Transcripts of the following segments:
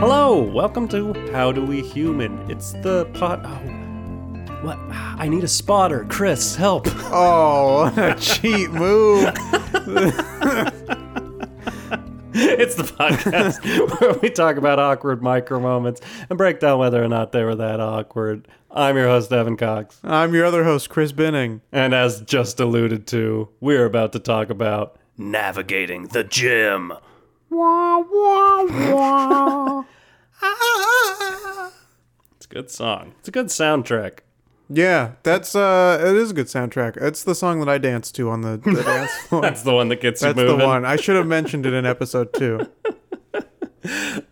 Hello, welcome to How Do We Human? It's the pot. Oh, what? I need a spotter. Chris, help. Oh, what a cheat move. it's the podcast where we talk about awkward micro moments and break down whether or not they were that awkward. I'm your host, Evan Cox. I'm your other host, Chris Binning. And as just alluded to, we're about to talk about navigating the gym. It's a good song. It's a good soundtrack. Yeah, that's uh it is a good soundtrack. It's the song that I dance to on the, the dance floor. That's the one that gets That's you moving. That's the one. I should have mentioned it in episode 2.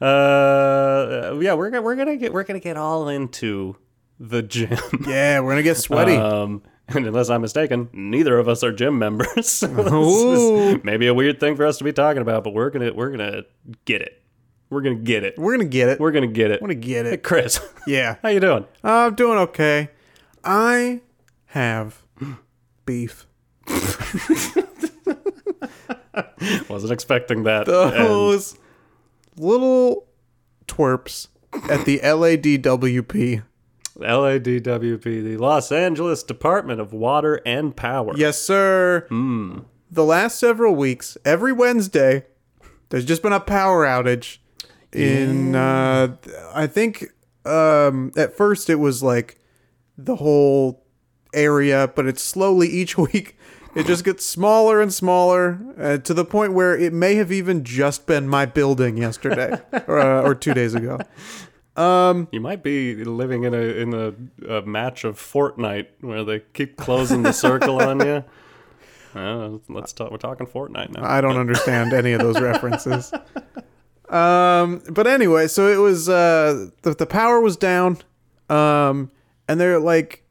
Uh, yeah, we're gonna we're gonna get we're gonna get all into the gym. Yeah, we're going to get sweaty. Um, and unless I'm mistaken, neither of us are gym members. So this Ooh. is maybe a weird thing for us to be talking about, but we're gonna we're gonna get it. We're gonna get it. we're going to get it. We're gonna get it. We're to get Hey, it. Chris, Yeah. how you doing? Uh, I'm doing okay. I have beef. Wasn't expecting that. And Those little twerps at the LADWP. LADWP, the Los Angeles Department of Water and Power. Yes, sir. The last several weeks, every Wednesday, there's just been a power outage. In uh, I think um, at first it was like the whole area, but it's slowly each week. It just gets smaller and smaller uh, to the point where it may have even just been my building yesterday or, uh, or two days ago. You might be living in a in a, a match of Fortnite where they keep closing the circle on you. Uh, let's talk. We're talking Fortnite now. I don't understand any of those references. Um, but anyway, so it was uh, the the power was down, um, and they're like,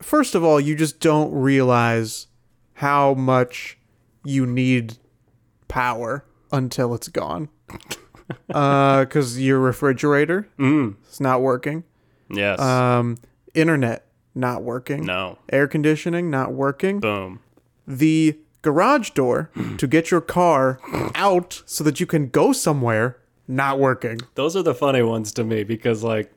first of all, you just don't realize how much you need power until it's gone, because your refrigerator is not working, Yes. um, internet not working, no. air conditioning not working Boom. the garage door to get your car out so that you can go somewhere not working. Those are the funny ones to me because like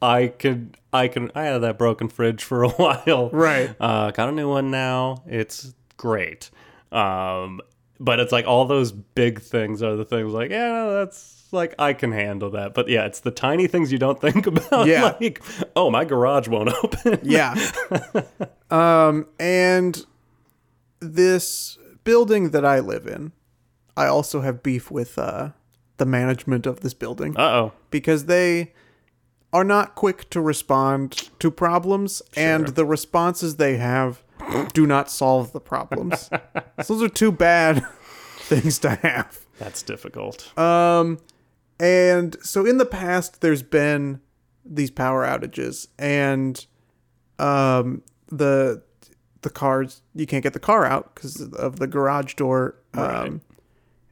I could I can I had that broken fridge for a while. Right. Uh got a new one now. It's great. Um but it's like all those big things are the things like, yeah, no, that's like I can handle that. But yeah, it's the tiny things you don't think about. Yeah. Like, oh, my garage won't open. Yeah. um and this building that I live in, I also have beef with uh the management of this building Uh oh. because they are not quick to respond to problems and the responses they have do not solve the problems. so those are two bad things to have. That's difficult. Um, and so in the past, there's been these power outages, and um, the the cars you can't get the car out because of the garage door um, Right.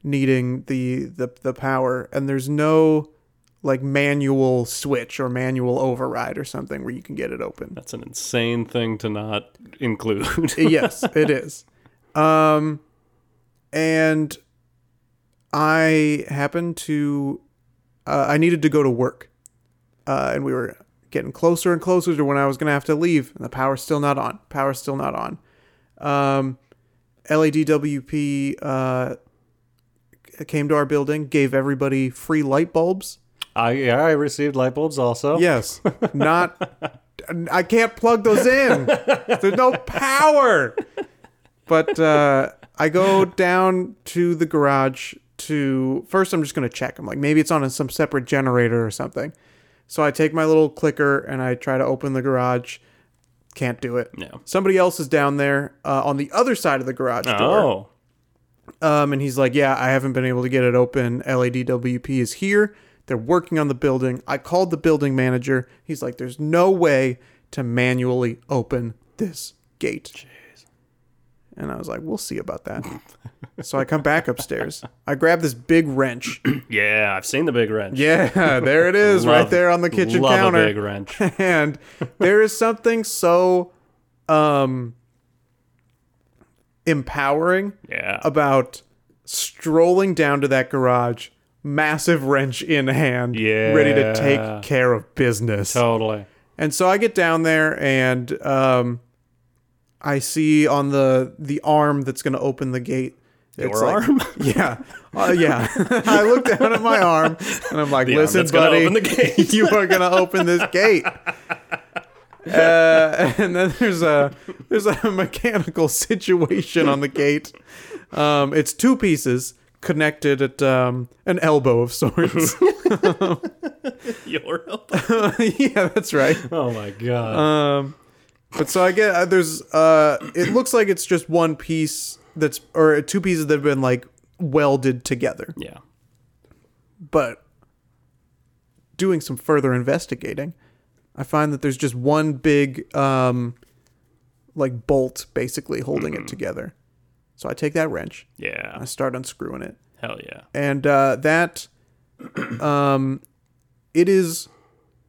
needing the, the the power, and there's no like manual switch or manual override or something where you can get it open. That's an insane thing to not include. yes, it is. Um, and I happened to, uh, I needed to go to work, uh, and we were getting closer and closer to when I was gonna have to leave, and the power's still not on. Power's still not on. Um, LADWP uh, came to our building, gave everybody free light bulbs. I yeah, I received light bulbs also. Yes, not. I can't plug those in. There's no power. But uh, I go down to the garage to first. I'm just gonna check. I'm like, maybe it's on some separate generator or something. So I take my little clicker and I try to open the garage. Can't do it. No. Somebody else is down there uh, on the other side of the garage door. Oh. Um, and he's like, Yeah, I haven't been able to get it open. LADWP is here. They're working on the building. I called the building manager. He's like, There's no way to manually open this gate. Jeez. And I was like, We'll see about that. so I come back upstairs. I grab this big wrench. Yeah, I've seen the big wrench. Yeah, there it is, right there on the kitchen love counter. a big wrench. and there is something so um empowering Yeah. about strolling down to that garage massive wrench in hand, yeah. ready to take care of business. Totally. And so I get down there and um, I see on the the arm that's going to open the gate. Your it's like- arm? yeah, uh, yeah. I look down at my arm and I'm like, The "Listen, buddy, open the gate." you are going to open this gate." Uh, and then there's a there's a mechanical situation on the gate. Um, it's two pieces connected at um, an elbow of sorts. Your elbow. yeah, that's right. Oh my god. Um, but so I get uh, there's uh, it looks like it's just one piece that's or two pieces that have been like welded together. yeah. But doing some further investigating, I find that there's just one big um, like bolt basically holding it together. So I take that wrench, Yeah. I start unscrewing it, Hell yeah. and uh, that um, it is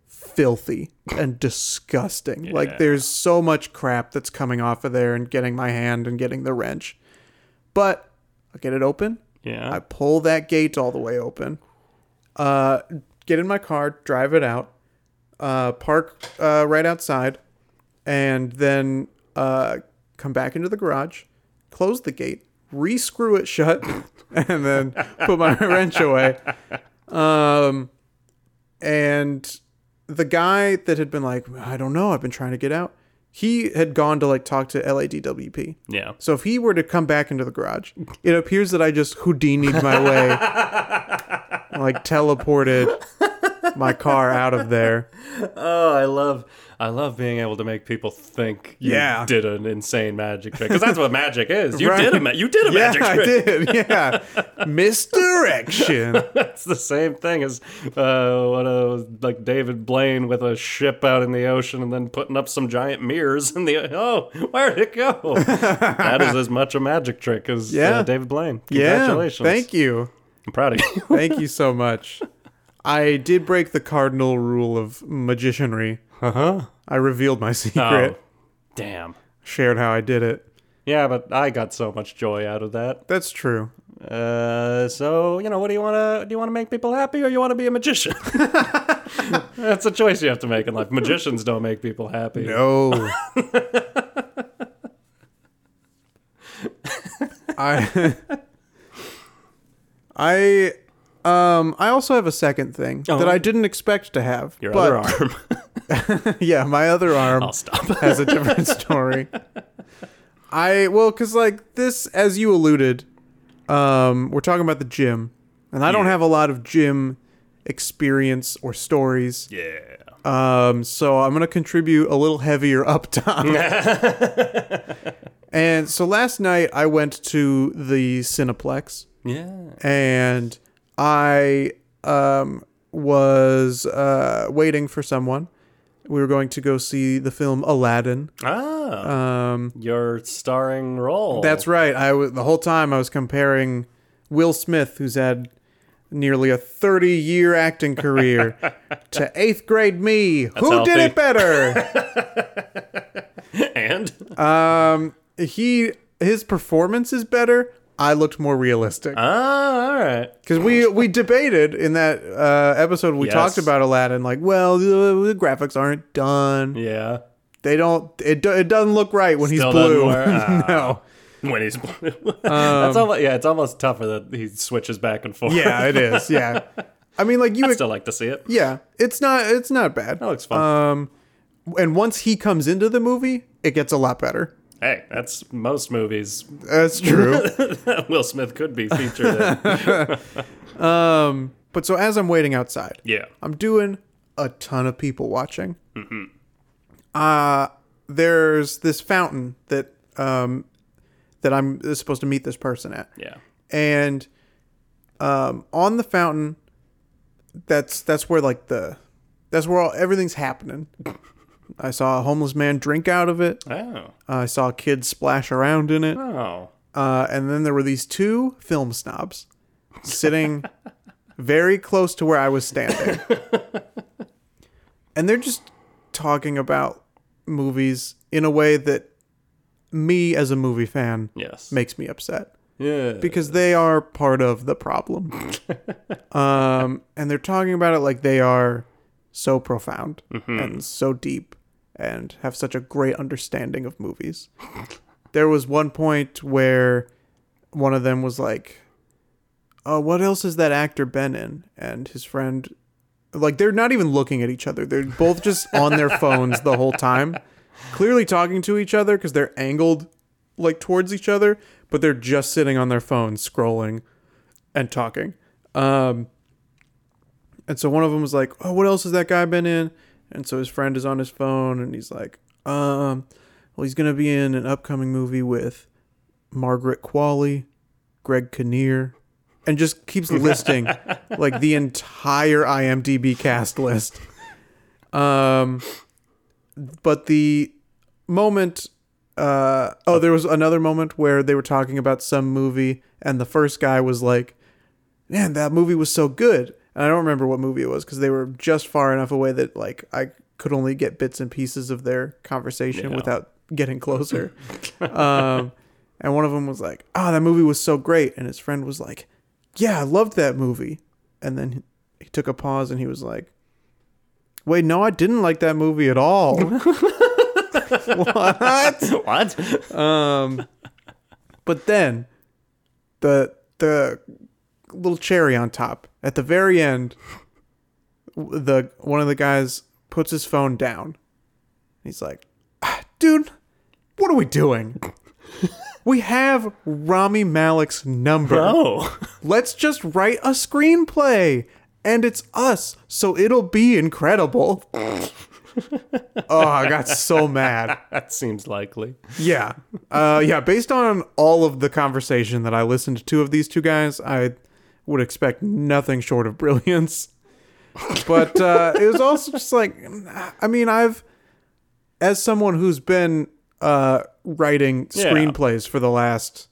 filthy and disgusting. Yeah. Like there's so much crap that's coming off of there and getting my hand and getting the wrench. But I get it open. Yeah. I pull that gate all the way open. Uh, get in my car, drive it out, uh, park uh, right outside, and then uh, come back into the garage, close the gate, re-screw it shut, and then put my wrench away. Um, and the guy that had been like, I don't know, I've been trying to get out. He had gone to like talk to LADWP. yeah. So if he were to come back into the garage, it appears that I just Houdini'd my way, like teleported my car out of there. Oh, I love I love being able to make people think you Yeah. did an insane magic trick because that's what magic is. You Right. did a ma- you did a Yeah, magic I did. Yeah, misdirection. It's the same thing as uh, what uh, like David Blaine with a ship out in the ocean and then putting up some giant mirrors in the oh where did it go? that is as much a magic trick as Yeah. uh, David Blaine. Yeah, Congratulations! thank you, I'm proud of you. thank you so much. I did break the cardinal rule of magicianry. Uh huh. I revealed my secret, Oh, damn. shared how I did it. Yeah, but I got so much joy out of that. That's true. Uh, so you know, what do you want to do? You want to make people happy, or you want to be a magician? That's a choice you have to make in life. Magicians don't make people happy. No. I I um I also have a second thing that I didn't expect to have. Your but, other arm. Yeah, my other arm I'll stop. has a different story. I well, cause like this, as you alluded, um, we're talking about the gym, and I don't have a lot of gym experience or stories. yeah. Um, so I'm gonna contribute a little heavier up top. and so last night I went to the Cineplex, Yeah. and I um was uh waiting for someone. We were going to go see the film Aladdin. Ah, Um, your starring role. that's right. I was the whole time I was comparing Will Smith, who's had nearly a 30 year acting career, to eighth grade me. Who did it better? and Um, he his performance is better. I looked more realistic ah, all right. because we we debated in that uh, episode we Yes. talked about Aladdin. Like, well, the, the graphics aren't done. Yeah. They don't. It it doesn't look right when Still he's blue. Ah. no. When he's blue. Um, that's almost yeah. It's almost tougher that he switches back and forth. Yeah, it is. Yeah. I mean, like you. I still like to see it. yeah, it's not. It's not bad. That looks fun. Um, and once he comes into the movie, it gets a lot better. Hey, that's most movies. That's true. Will Smith could be featured. in. um, but so as I'm waiting outside, Yeah. I'm doing a ton of people watching. Uh, there's this fountain that um, that I'm supposed to meet this person at, Yeah. and um, on the fountain, that's that's where like the that's where all, everything's happening. I saw a homeless man drink out of it. Oh. I saw kids splash around in it. Oh. Uh, and then there were these two film snobs sitting very close to where I was standing. and they're just talking about movies in a way that me as a movie fan Yes. makes me upset. Yeah. because they are part of the problem. um, and they're talking about it like they are so profound and so deep and have such a great understanding of movies. there was one point where one of them was like, "Oh, what else has that actor been in?" And his friend like they're not even looking at each other. They're both just on their phones the whole time, clearly talking to each other because they're angled like towards each other, but they're just sitting on their phones scrolling and talking. Um, and so one of them was like, "Oh, what else has that guy been in?" And so his friend is on his phone and he's like, "Um, well, he's gonna be in an upcoming movie with Margaret Qualley, Greg Kinnear." And just keeps listing like the entire IMDb cast list. Um, but the moment uh oh there was another moment where they were talking about some movie and the first guy was like man that movie was so good and i don't remember what movie it was because they were just far enough away that like i could only get bits and pieces of their conversation Yeah. without getting closer. Um and one of them was like oh that movie was so great. And his friend was like yeah i loved that movie. And then he took a pause and he was like wait no i didn't like that movie at all. What? What? um, but then the the little cherry on top at the very end, the one of the guys puts his phone down. He's like, "Ah, "Dude, what are we doing? we have Rami Malek's number. No. Let's just write a screenplay." And it's us, so it'll be incredible. oh, I got so mad. that seems likely. Yeah. Uh, yeah. Based on all of the conversation that I listened to of these two guys, I would expect nothing short of brilliance. But uh, it was also just like, I mean, I've, as someone who's been uh, writing Yeah. screenplays for the last,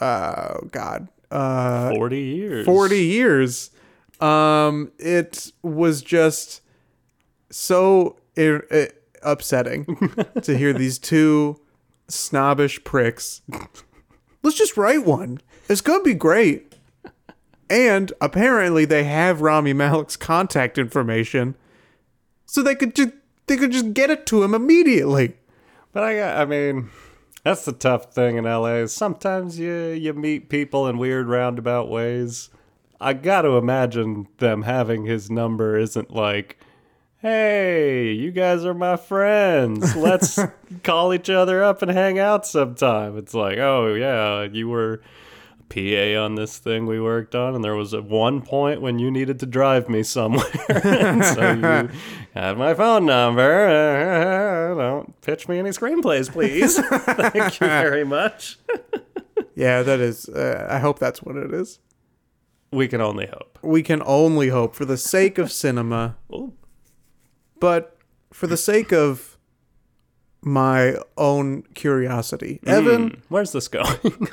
uh, God, uh, 40 years. 40 years um it was just so ir- i- upsetting to hear these two snobbish pricks let's just write one it's gonna be great and apparently they have rami malek's contact information so they could just they could just get it to him immediately But I I mean, that's the tough thing in LA. Sometimes you you meet people in weird roundabout ways. I got to imagine them having his number isn't like, "Hey, you guys are my friends. Let's call each other up and hang out sometime." It's like, "Oh yeah, you were PA on this thing we worked on, and there was at one point when you needed to drive me somewhere, and so you had my phone number. Don't pitch me any screenplays, please. Thank you very much. yeah that is uh, i hope that's what it is We can only hope. we can only hope for the sake of cinema Ooh. but for the sake of my own curiosity evan Hmm, where's this going?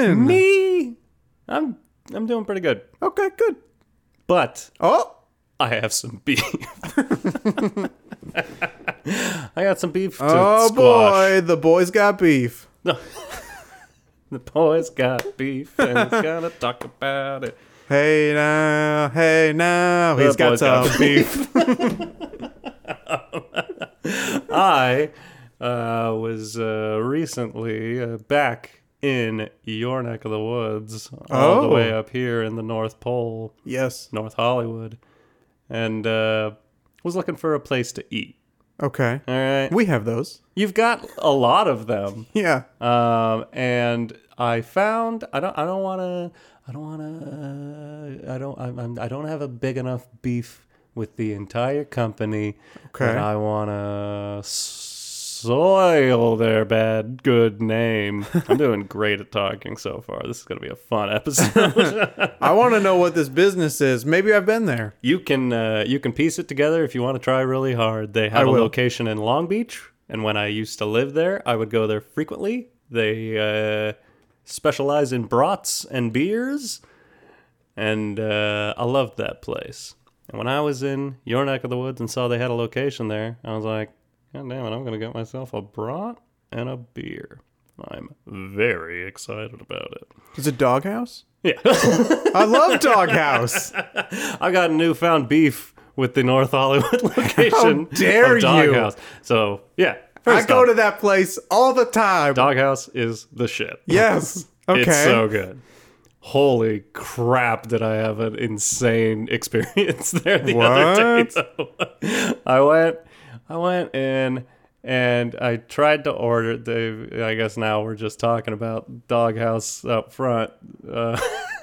Doing me? I'm I'm doing pretty good, okay good but oh I have some beef. I got some beef to oh squash. boy the boys got beef No. the boys got beef, and he's gonna talk about it. hey now hey now he's got some got beef I uh, was uh, recently uh, back in your neck of the woods, all the Oh. way up here in the North Pole, yes. North Hollywood, and uh, was looking for a place to eat. okay. All right, we have those. You've got a lot of them, yeah. Um, and I found I don't I don't want to I don't want to uh, I don't I'm, I'm, I don't have a big enough beef with the entire company Okay. that I want to soil their bad good name. I'm doing great at talking so far. This is gonna be a fun episode. i want to know what this business is maybe i've been there you can uh, you can piece it together if you want to try really hard. They have I a will. location in Long Beach, and when I used to live there, I would go there frequently. They uh, specialize in brats and beers, and uh, I loved that place. And when I was in your neck of the woods and saw they had a location there, I was like, God damn it, I'm gonna get myself a brat and a beer. I'm very excited about it. Is it Dog Haus? Yeah. I love Dog Haus. I got newfound beef with the North Hollywood location How dare of you. So, yeah. I go off, to that place all the time. Dog Haus is the shit. yes. Okay. It's so good. Holy crap, did I have an insane experience there the other day. though. I went I went in and I tried to order the I guess now we're just talking about Dog Haus up front. Uh,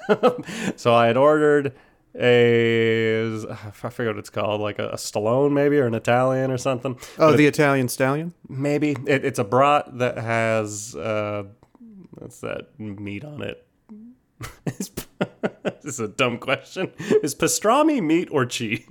so I had ordered a I forget what it's called, like a, a Stallone maybe or an Italian or something. oh, the Italian stallion. Maybe it, it's a brat that has uh, what's that meat on it? Is- this is a dumb question. Is pastrami meat or cheese?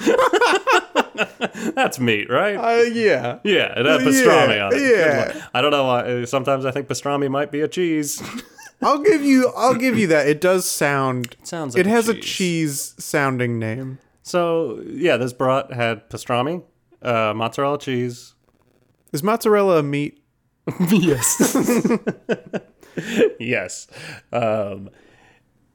That's meat, right? Uh, yeah. yeah, it had pastrami yeah, on it. Yeah. I don't know why. Sometimes I think pastrami might be a cheese. I'll give you. I'll give you that. It does sound. Sounds like It has a cheese. cheese sounding name. so yeah, this brat had pastrami, uh, mozzarella cheese, Is mozzarella a meat? yes. yes. Um,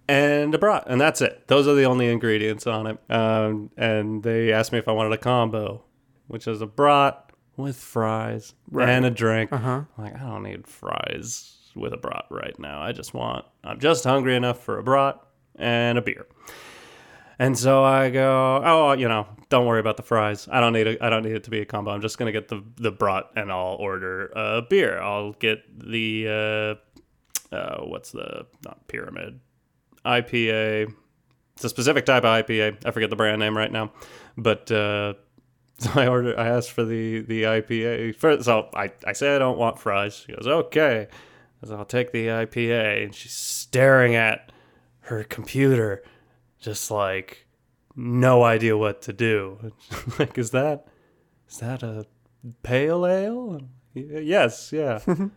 and a brat, and that's it. Those are the only ingredients on it. Um, and they asked me if I wanted a combo, which is a brat with fries and a drink. Uh-huh. I'm like, I don't need fries with a brat right now. I just want, I'm just hungry enough for a brat and a beer. And so I go, oh, you know, don't worry about the fries. I don't need it. I don't need it to be a combo. I'm just gonna get the the brat and I'll order a beer. I'll get the uh, uh, what's the not pyramid IPA. It's a specific type of IPA. I forget the brand name right now, but uh, so I ordered. I asked for the the IPA. First, so I I say I don't want fries. She goes, okay. So I'll take the IPA, and she's staring at her computer, just like no idea what to do. like, is that is that a pale ale? Yes, yeah.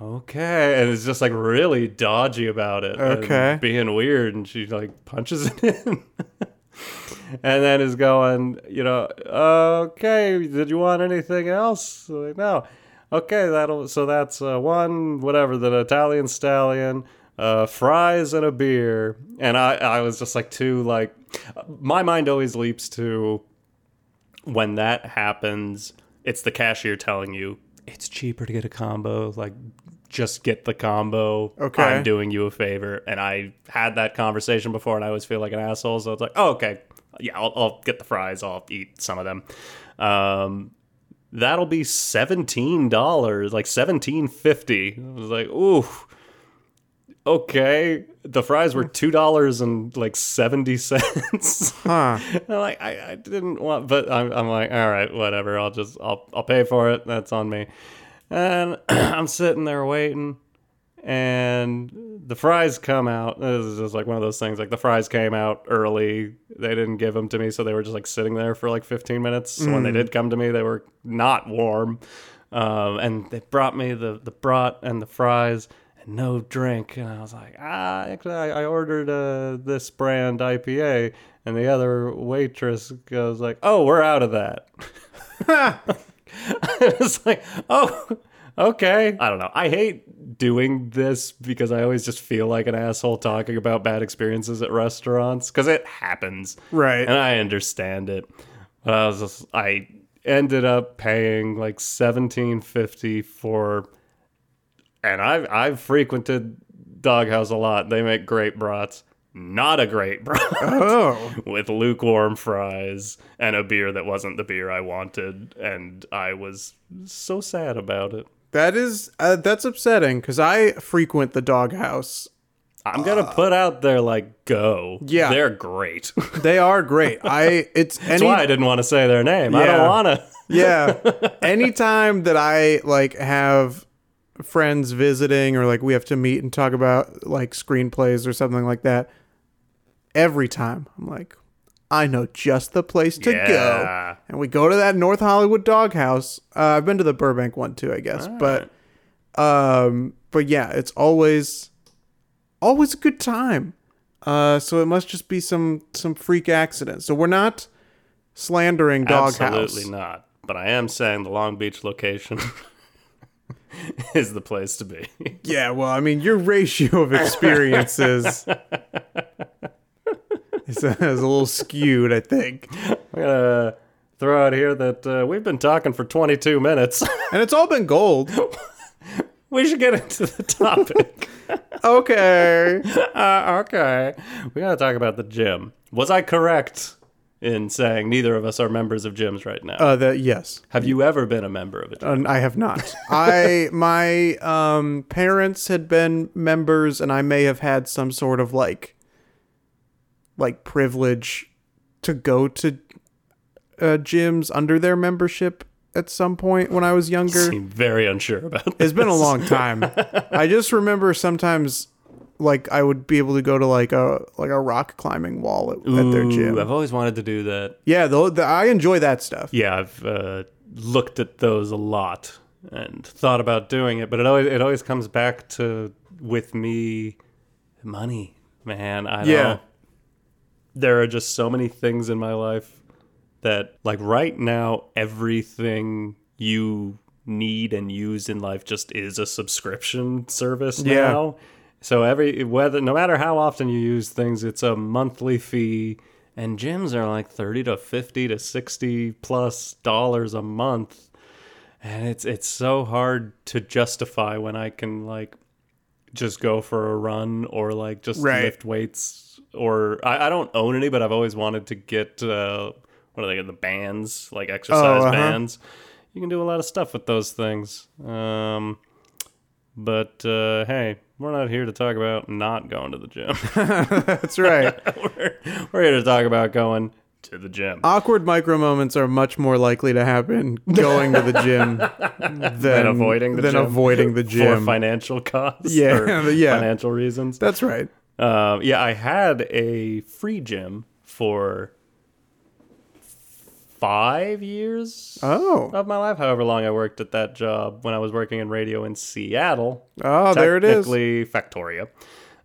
okay, and it's just like really dodgy about it. Okay. being weird, and she like punches it in. and then is going, you know, okay, did you want anything else? Like, no. Okay, that'll so that's uh, one whatever the Italian stallion, uh, fries and a beer, and I I was just like too like, my mind always leaps to when that happens. It's the cashier telling you it's cheaper to get a combo. Like, just get the combo. Okay. I'm doing you a favor, and I had that conversation before, and I always feel like an asshole. So it's like, oh, okay, yeah, I'll, I'll get the fries. I'll eat some of them. Um, that'll be seventeen dollars, like seventeen fifty. I was like, ooh, okay. The fries were two dollars and like seventy cents. Huh. I'm like, I, I didn't want, but I'm, I'm like, all right, whatever. I'll just, I'll, I'll pay for it. That's on me. And I'm sitting there waiting, and the fries come out. This is just like one of those things. Like the fries came out early. They didn't give them to me, so they were just like sitting there for like 15 minutes. So when they did come to me, they were not warm. Um, and they brought me the the brat and the fries no drink. And I was like, ah, actually, I, I ordered uh, this brand IPA. And the other waitress goes like, oh, we're out of that. I was like, oh, okay. I don't know. I hate doing this because I always just feel like an asshole talking about bad experiences at restaurants because it happens. Right. And I understand it. But I was just, I ended up paying like seventeen fifty for, and I've I've frequented Dog Haus a lot. They make great brats. Not a great brat Oh. with lukewarm fries and a beer that wasn't the beer I wanted, and I was so sad about it. That is uh, that's upsetting because I frequent the Dog Haus. I'm gonna put out there like go. Yeah. they're great. They are great. I it's That's why I didn't want to say their name. I don't wanna. yeah. Anytime that I like have friends visiting or like we have to meet and talk about like screenplays or something like that, every time I'm like, I know just the place to go. And we go to that North Hollywood Dog Haus. Uh, I've been to the Burbank one too, I guess. But um but yeah, it's always always a good time. Uh so it must just be some some freak accident. So we're not slandering Dog Haus. Absolutely not. But I am saying the Long Beach location is the place to be. Yeah, well, I mean, your ratio of experiences is, a, is a little skewed, I think. I'm gonna throw out here that uh, we've been talking for 22 minutes. And it's all been gold. we should get into the topic. Okay. uh, okay, we gotta talk about the gym. Was I correct in saying neither of us are members of gyms right now? Uh, the, yes. Have you ever been a member of a gym? Uh, I have not. I my um parents had been members, and I may have had some sort of like like privilege to go to uh, gyms under their membership at some point when I was younger. Seem very unsure about. It's This. been a long time. I just remember sometimes like I would be able to go to like a like a rock climbing wall at, at their Ooh, gym. I've always wanted to do that. Yeah, the, the, I enjoy that stuff. Yeah, I've uh, looked at those a lot and thought about doing it, but it always it always comes back to with me money, man. I Yeah. know there are just so many things in my life that like right now everything you need and use in life just is a subscription service Yeah. now. So every whether no matter how often you use things, it's a monthly fee and gyms are like 30 to 50 to 60 plus dollars a month. And it's it's so hard to justify when I can like just go for a run or like just Right. lift weights or I, I don't own any, but I've always wanted to get uh, what are they the bands like exercise uh-huh. bands. You can do a lot of stuff with those things. Um, but uh, hey, we're not here to talk about not going to the gym. That's right. we're, we're here to talk about going to the gym. Awkward micro moments are much more likely to happen going to the gym than, avoiding the than gym. avoiding the for financial costs Yeah, or yeah. financial reasons. That's right. Um, yeah, I had a free gym for five years Oh, of my life, however long I worked at that job when I was working in radio in Seattle. oh, there it is. Technically, Factoria.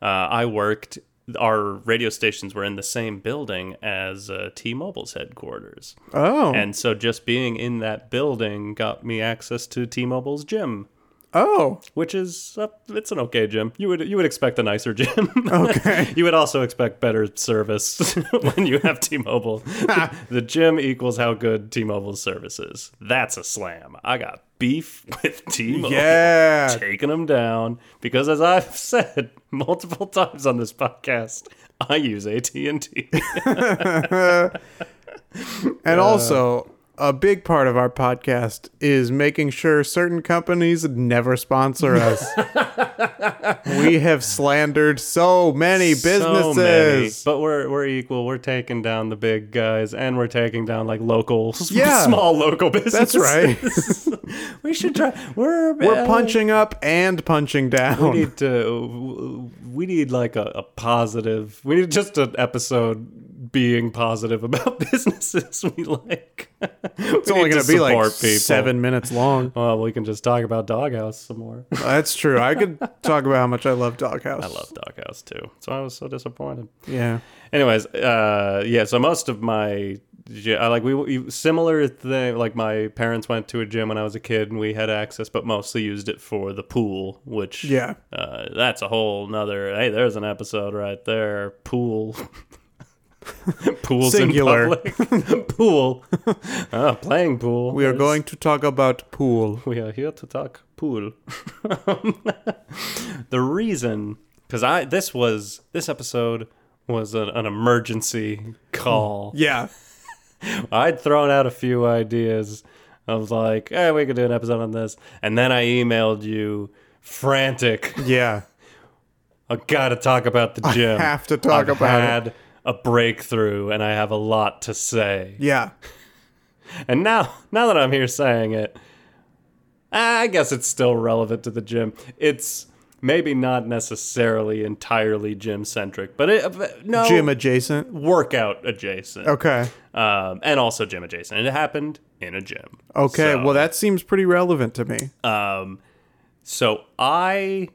Uh, I worked. Our radio stations were in the same building as uh, T-Mobile's headquarters, Oh, and so just being in that building got me access to T-Mobile's gym, oh, which is uh, it's an okay gym. You would you would expect a nicer gym. Okay. you would also expect better service when you have T-Mobile. the gym equals how good T-Mobile's service is. That's a slam. I got beef with T-Mobile. yeah. Taking them down because, as I've said multiple times on this podcast, I use AT and T. And also, a big part of our podcast is making sure certain companies never sponsor us. we have slandered so many businesses. but we're we're equal. We're taking down the big guys, and we're taking down like local, Yeah. small local businesses. That's right. we should try. We're We're uh, punching up and punching down. We need to. We need like a, a positive. We need just an episode being positive about businesses we like. It's only going to be like seven minutes long. Well, we can just talk about Dog Haus some more. That's true. I could talk about how much I love Dog Haus. I love Dog Haus too. So I was so disappointed. Yeah. Anyways, uh, yeah. So most of my, I like we, we similar thing. Like my parents went to a gym when I was a kid, and we had access, but mostly used it for the pool. Which, Yeah. uh, that's a whole nother. Hey, there's an episode right there. Pool. Pools Singular. in public. pool. Ah, playing pool. We are going to talk about pool. we are here to talk pool. the reason, because I this was this episode was an, an emergency call. Yeah. I'd thrown out a few ideas. I was like, "Hey, we could do an episode on this," and then I emailed you, frantic. Yeah. I gotta talk about the gym. I have to talk I've about it. had a breakthrough, and I have a lot to say. Yeah. And now, now that I'm here saying it, I guess it's still relevant to the gym. It's maybe not necessarily entirely gym centric, but it no Gym adjacent. workout adjacent. Okay. Um, and also gym adjacent. And it happened in a gym. Okay. So- well, that seems pretty relevant to me. Um, so I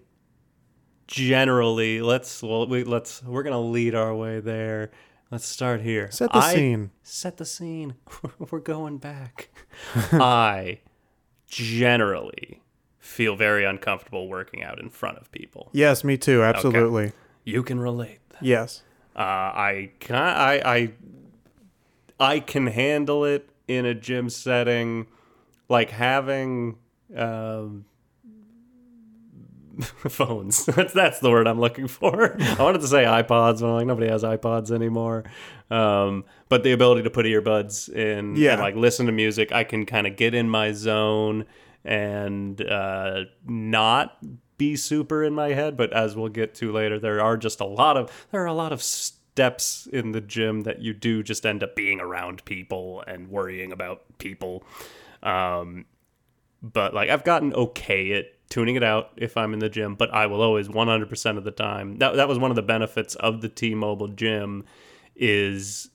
generally let's well we let's we're gonna lead our way there. Let's start here. Set the I- scene. Set the scene. we're going back. I generally feel very uncomfortable working out in front of people. Yes, me too. Absolutely. You can relate. Yes. Uh, I can I I I can handle it in a gym setting, like having um, phones. that's that's the word I'm looking for. I wanted to say iPods, but I'm like nobody has iPods anymore. Um, but the ability to put earbuds in Yeah. and like listen to music, I can kind of get in my zone and uh, not be super in my head. But as we'll get to later, there are just a lot of there are a lot of steps in the gym that you do just end up being around people and worrying about people. Um, but like I've gotten okay at tuning it out if I'm in the gym, but I will always 100% of the time. That that was one of the benefits of the T-Mobile gym is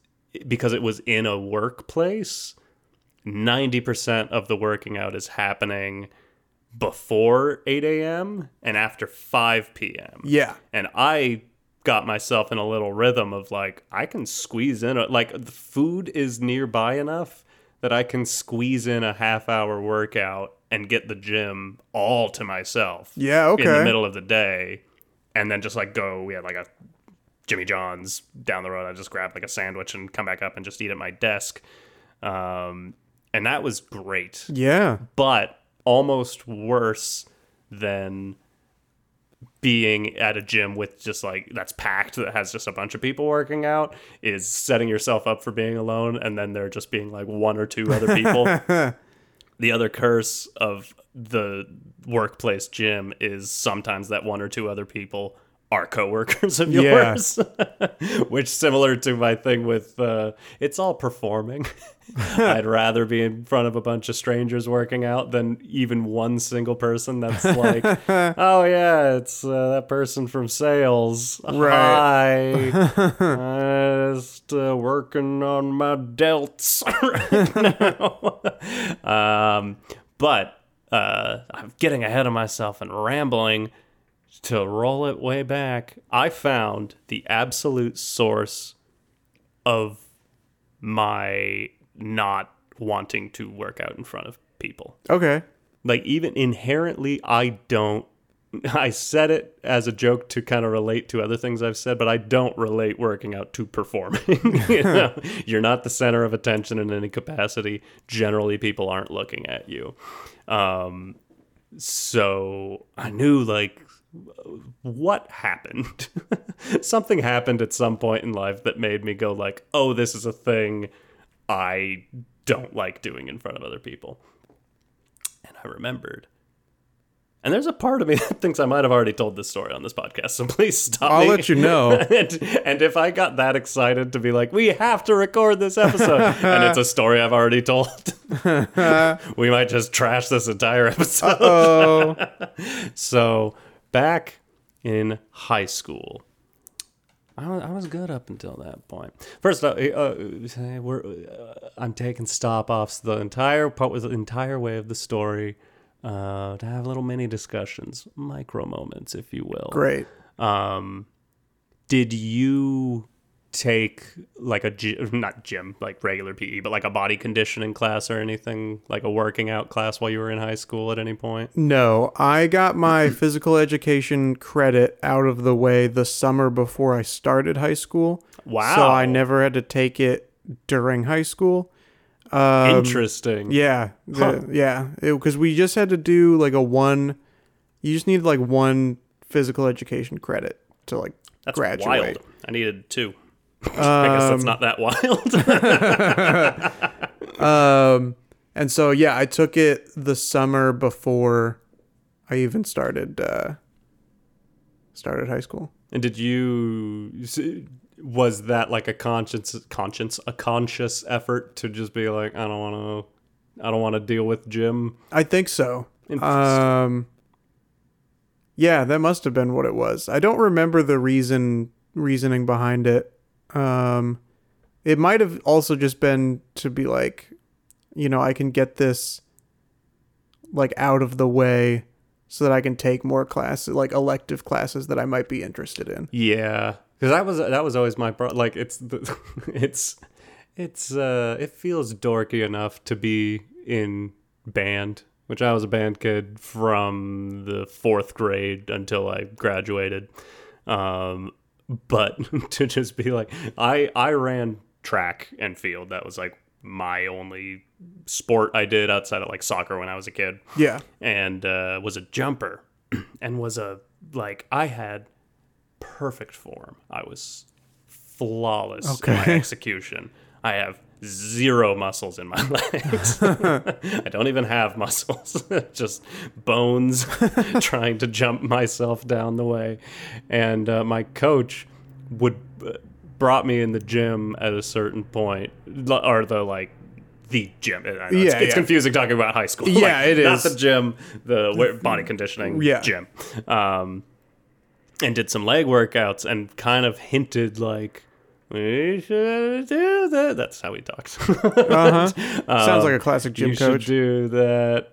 because it was in a workplace, 90% of the working out is happening before 8 a.m. and after 5 p.m. Yeah. And I got myself in a little rhythm of like, I can squeeze in, a, like, the food is nearby enough that I can squeeze in a half hour workout and get the gym all to myself Yeah. Okay. in the middle of the day and then just like go. We had like a Jimmy John's down the road. I just grabbed like a sandwich and come back up and just eat at my desk. Um, and that was great Yeah. but almost worse than being at a gym with just like that's packed that has just a bunch of people working out is setting yourself up for being alone and then there just being like one or two other people the other curse of the workplace gym is sometimes that one or two other people are coworkers of Yeah. yours which similar to my thing with uh, it's all performing. I'd rather be in front of a bunch of strangers working out than even one single person that's like oh yeah it's uh, that person from sales. Right. hi. I'm just uh, working on my delts. Right now. Um, but uh, i'm getting ahead of myself and rambling to roll it way back, I found the absolute source of my not wanting to work out in front of people. Okay. Like, even inherently, I don't. I said it as a joke to kind of relate to other things I've said, but I don't relate working out to performing. you know? You're not the center of attention in any capacity. Generally, people aren't looking at you. Um, so I knew like what happened? Something happened at some point in life that made me go like oh this is a thing i don't like doing in front of other people. And i remembered. And there's a part of me that thinks i might have already told this story on this podcast so please stop I'll me. let you know. and, and if i got that excited to be like we have to record this episode and it's a story i've already told we might just trash this entire episode. So back in high school, I was, I was good up until that point. First, uh, uh, we're, uh, I'm taking stop offs the entire part, was the entire way of the story uh, to have little mini discussions, micro moments, if you will. Great. Um, did you take like a not gym, like regular PE, but like a body conditioning class or anything, like a working out class while you were in high school at any point? No, I got my physical education credit out of the way the summer before I started high school. Wow. So I never had to take it during high school. Um, Interesting. Yeah, the, yeah, because we just had to do like a one. You just needed like one physical education credit to like That's graduate. wild. I needed two. I guess that's not that wild. Um, and so yeah, I took it the summer before I even started uh, started high school. and did you was that like a conscience conscience a conscious effort to just be like I don't want to I don't want to deal with gym. I think so. Um, yeah, that must have been what it was. I don't remember the reason reasoning behind it. Um, it might have also just been to be like, you know, I can get this like out of the way so that I can take more classes, like elective classes that I might be interested in. Yeah, because that was that was always my like it's the, it's it's uh it feels dorky enough to be in band which I was a band kid from the fourth grade until I graduated. Um, but to just be like, I I ran track and field. That was like my only sport I did outside of like soccer when I was a kid Yeah. and uh, was a jumper and was a like I had perfect form. I was flawless in my Okay. execution. I have zero muscles in my legs. I don't even have muscles, just bones trying to jump myself down the way. And uh, my coach would uh, brought me in the gym at a certain point, or the like the gym. I know, it's, Yeah, it's yeah. confusing talking about high school. Yeah, Like, it Not the gym, the body conditioning Yeah. gym. Um, and did some leg workouts and kind of hinted like we should do that. That's how he talks. Uh huh. Sounds like a classic gym you coach. should do that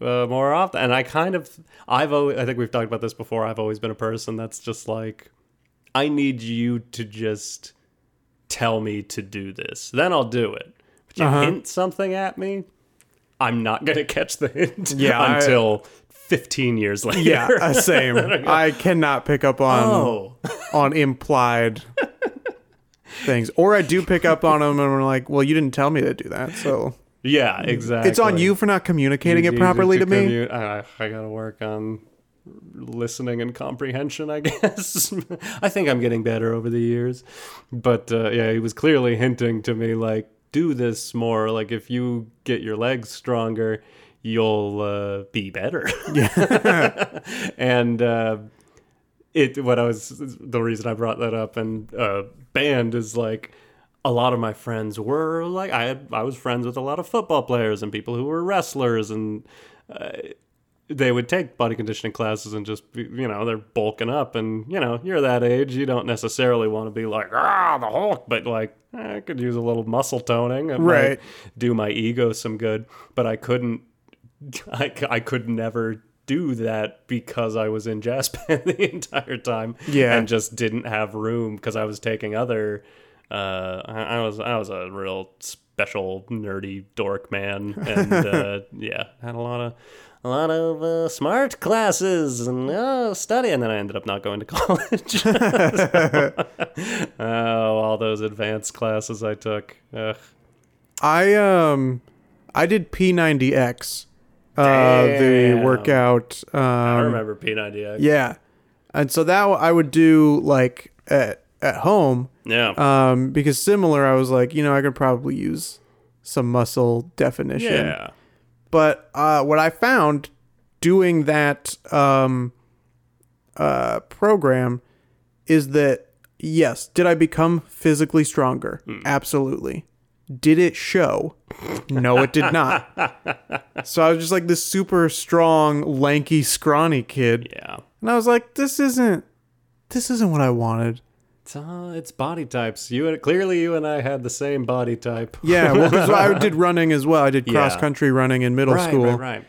uh, more often. And I kind of, I've always, I think we've talked about this before. I've always been a person that's just like, I need you to just tell me to do this, then I'll do it. But you Uh-huh. hint something at me, I'm not gonna catch the hint Yeah, I- until 15 years later. Yeah, uh, same. I cannot pick up on oh, on implied things, or I do pick up on them, and we're like, "Well, you didn't tell me to do that, so yeah, exactly. it's on you for not communicating it properly to, me." commu- I, I gotta work on listening and comprehension. I guess. I think I'm getting better over the years, but uh, yeah, he was clearly hinting to me like, do this more. Like, if you get your legs stronger, you'll uh, be better. Yeah. and. Uh, it what I was the reason I brought that up and uh, band is like a lot of my friends were like I had I was friends with a lot of football players and people who were wrestlers and uh, they would take body conditioning classes and just be, you know they're bulking up and you know you're that age you don't necessarily want to be like ah the Hulk but like eh, I could use a little muscle toning it Right. do my ego some good but I couldn't I, I could never do that because I was in jazz band the entire time Yeah. and just didn't have room because I was taking other uh I, I was I was a real special nerdy dork man and uh yeah had a lot of a lot of uh, smart classes and uh, study and then I ended up not going to college oh all those advanced classes I took Ugh. I um, I did P90X, uh, the workout. Um, I remember P90X Yeah, and so that I would do like at at home. yeah Um, because similar, I was like, you know, I could probably use some muscle definition. yeah But uh, what I found doing that um, uh, program is that yes, did I become physically stronger? Absolutely. Did it show? No, it did not. so I was just like this super strong, lanky, scrawny kid, yeah and I was like, this isn't, this isn't what I wanted. It's, uh, it's body types. You and clearly you and I had the same body type. Yeah, well, I did running as well. I did cross country running in middle right, school. right, right.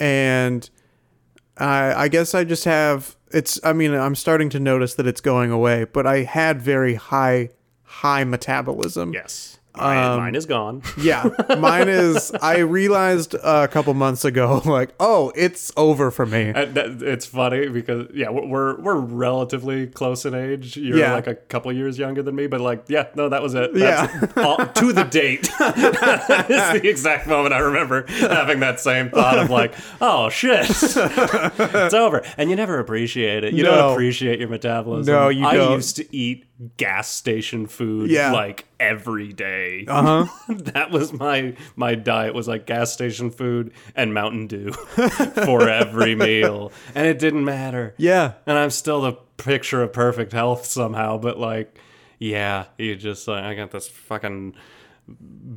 and I I guess I just have it's I mean I'm starting to notice that it's going away, but I had very high high metabolism. Yes, mine, Um, mine is gone. Yeah, mine is I realized a couple months ago like, "Oh, it's over for me." And that, it's funny because yeah, we're we're relatively close in age. You're Yeah. like a couple years younger than me, but like yeah, no, that was it. Yeah. All, to the date. it's the exact moment I remember having that same thought of like, oh shit, it's over, and you never appreciate it. You No. don't appreciate your metabolism. No, you I don't. used to eat gas station food Yeah. like every day. Uh-huh. that was my my diet was like gas station food and Mountain Dew for every meal, and it didn't matter. Yeah. And I'm still the picture of perfect health somehow, but like, yeah, you just like I got this fucking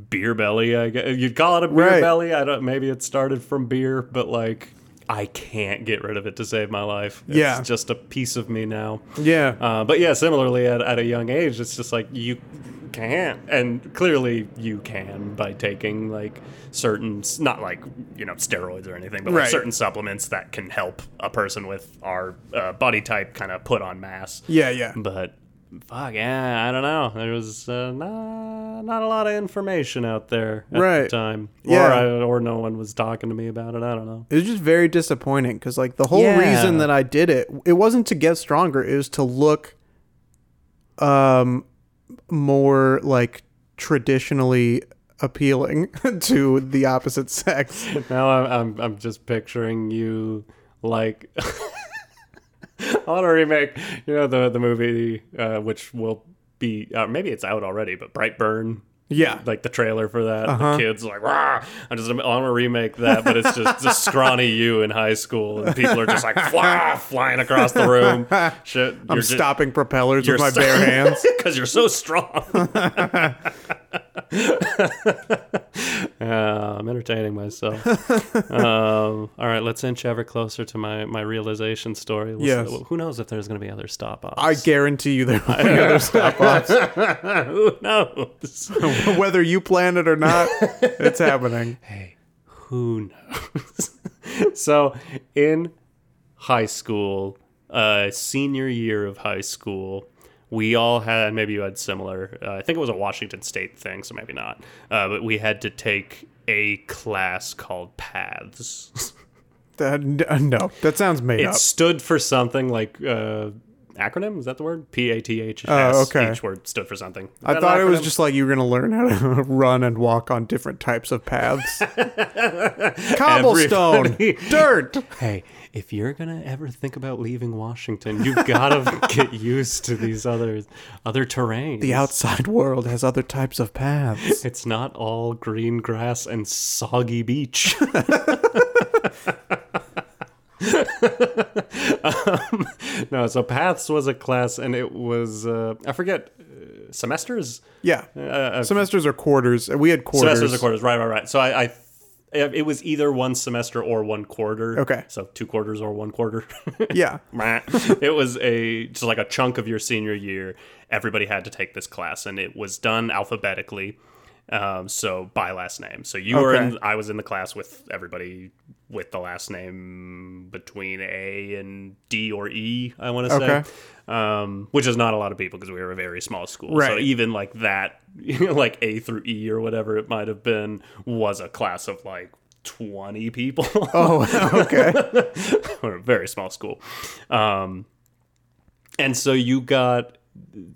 beer belly. I guess you'd call it a beer Right. belly. I don't. Maybe it started from beer, but like. I can't get rid of it to save my life. It's Yeah. just a piece of me now. Yeah. Uh, but yeah, similarly, at, at a young age, it's just like you can't, and clearly you can by taking like certain, not like you know steroids or anything, but like Right. certain supplements that can help a person with our uh, body type kind of put on mass. yeah, yeah. But fuck yeah, I don't know. There was uh, not not a lot of information out there at Right. the time, Yeah. or I, or no one was talking to me about it. I don't know. It was just very disappointing because, like, the whole Yeah. reason that I did it, it wasn't to get stronger. It was to look, um, more like traditionally appealing to the opposite sex. Now I'm I'm, I'm just picturing you like. I want to remake, you know, the the movie uh, which will be uh, maybe it's out already, but Brightburn. Yeah, like the trailer for that. Uh-huh. The kids like, Rah! I just I want to remake that, but it's just just scrawny you in high school, and people are just like fly, flying across the room. Shit, I'm stopping propellers with my so- bare hands. because you're so strong. Yeah, I'm entertaining myself. um, all right, let's inch ever closer to my my realization story. We'll Yes. see- who knows if there's going to be other stop offs? I guarantee you there will be other stop offs. who knows? Whether you plan it or not, it's happening. hey, who knows? so, in high school, uh, senior year of high school, we all had maybe you had similar. Uh, I think it was a Washington State thing, so maybe not. Uh, but we had to take a class called Paths. That, no, that sounds made it up. It stood for something like. Uh, Acronym is that the word? P A T H. Oh, okay. Each word stood for something. Is I thought it was just like you were going to learn how to run and walk on different types of paths. Cobblestone, Everybody- dirt. hey, if you're gonna ever think about leaving Washington, you've got to get used to these other other terrains. The outside world has other types of paths. It's not all green grass and soggy beach. um, no, so Paths was a class, and it was uh, I forget uh, semesters. Yeah. Uh, Semesters or quarters. We had quarters. semesters or quarters, right, right, right. So I, I it was either one semester or one quarter. Okay. so two quarters or one quarter. Yeah. It was a just like a chunk of your senior year. Everybody had to take this class, and it was done alphabetically. Um, so by last name. So you were in. I was in the class with everybody with the last name between A and D or E. I want to say. Okay. Um, which is not a lot of people because we were a very small school. So Right. even like that, like A through E or whatever it might have been, was a class of like 20 people. Oh, okay. We're a very small school. Um, and so you got,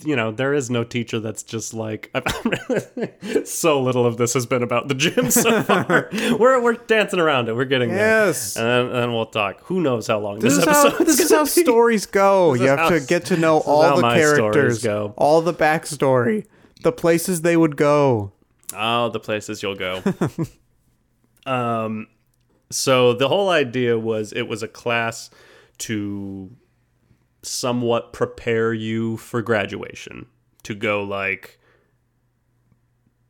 you know, there is no teacher that's just like, so little of this has been about the gym so far. we're, we're dancing around it. We're getting Yes. there. And then we'll talk. Who knows how long This this, is how episode this is how stories go. You is have to get to know all the characters, go. all the backstory, the places they would go. Oh, the places you'll go. um, so the whole idea was it was a class to somewhat prepare you for graduation. To go like,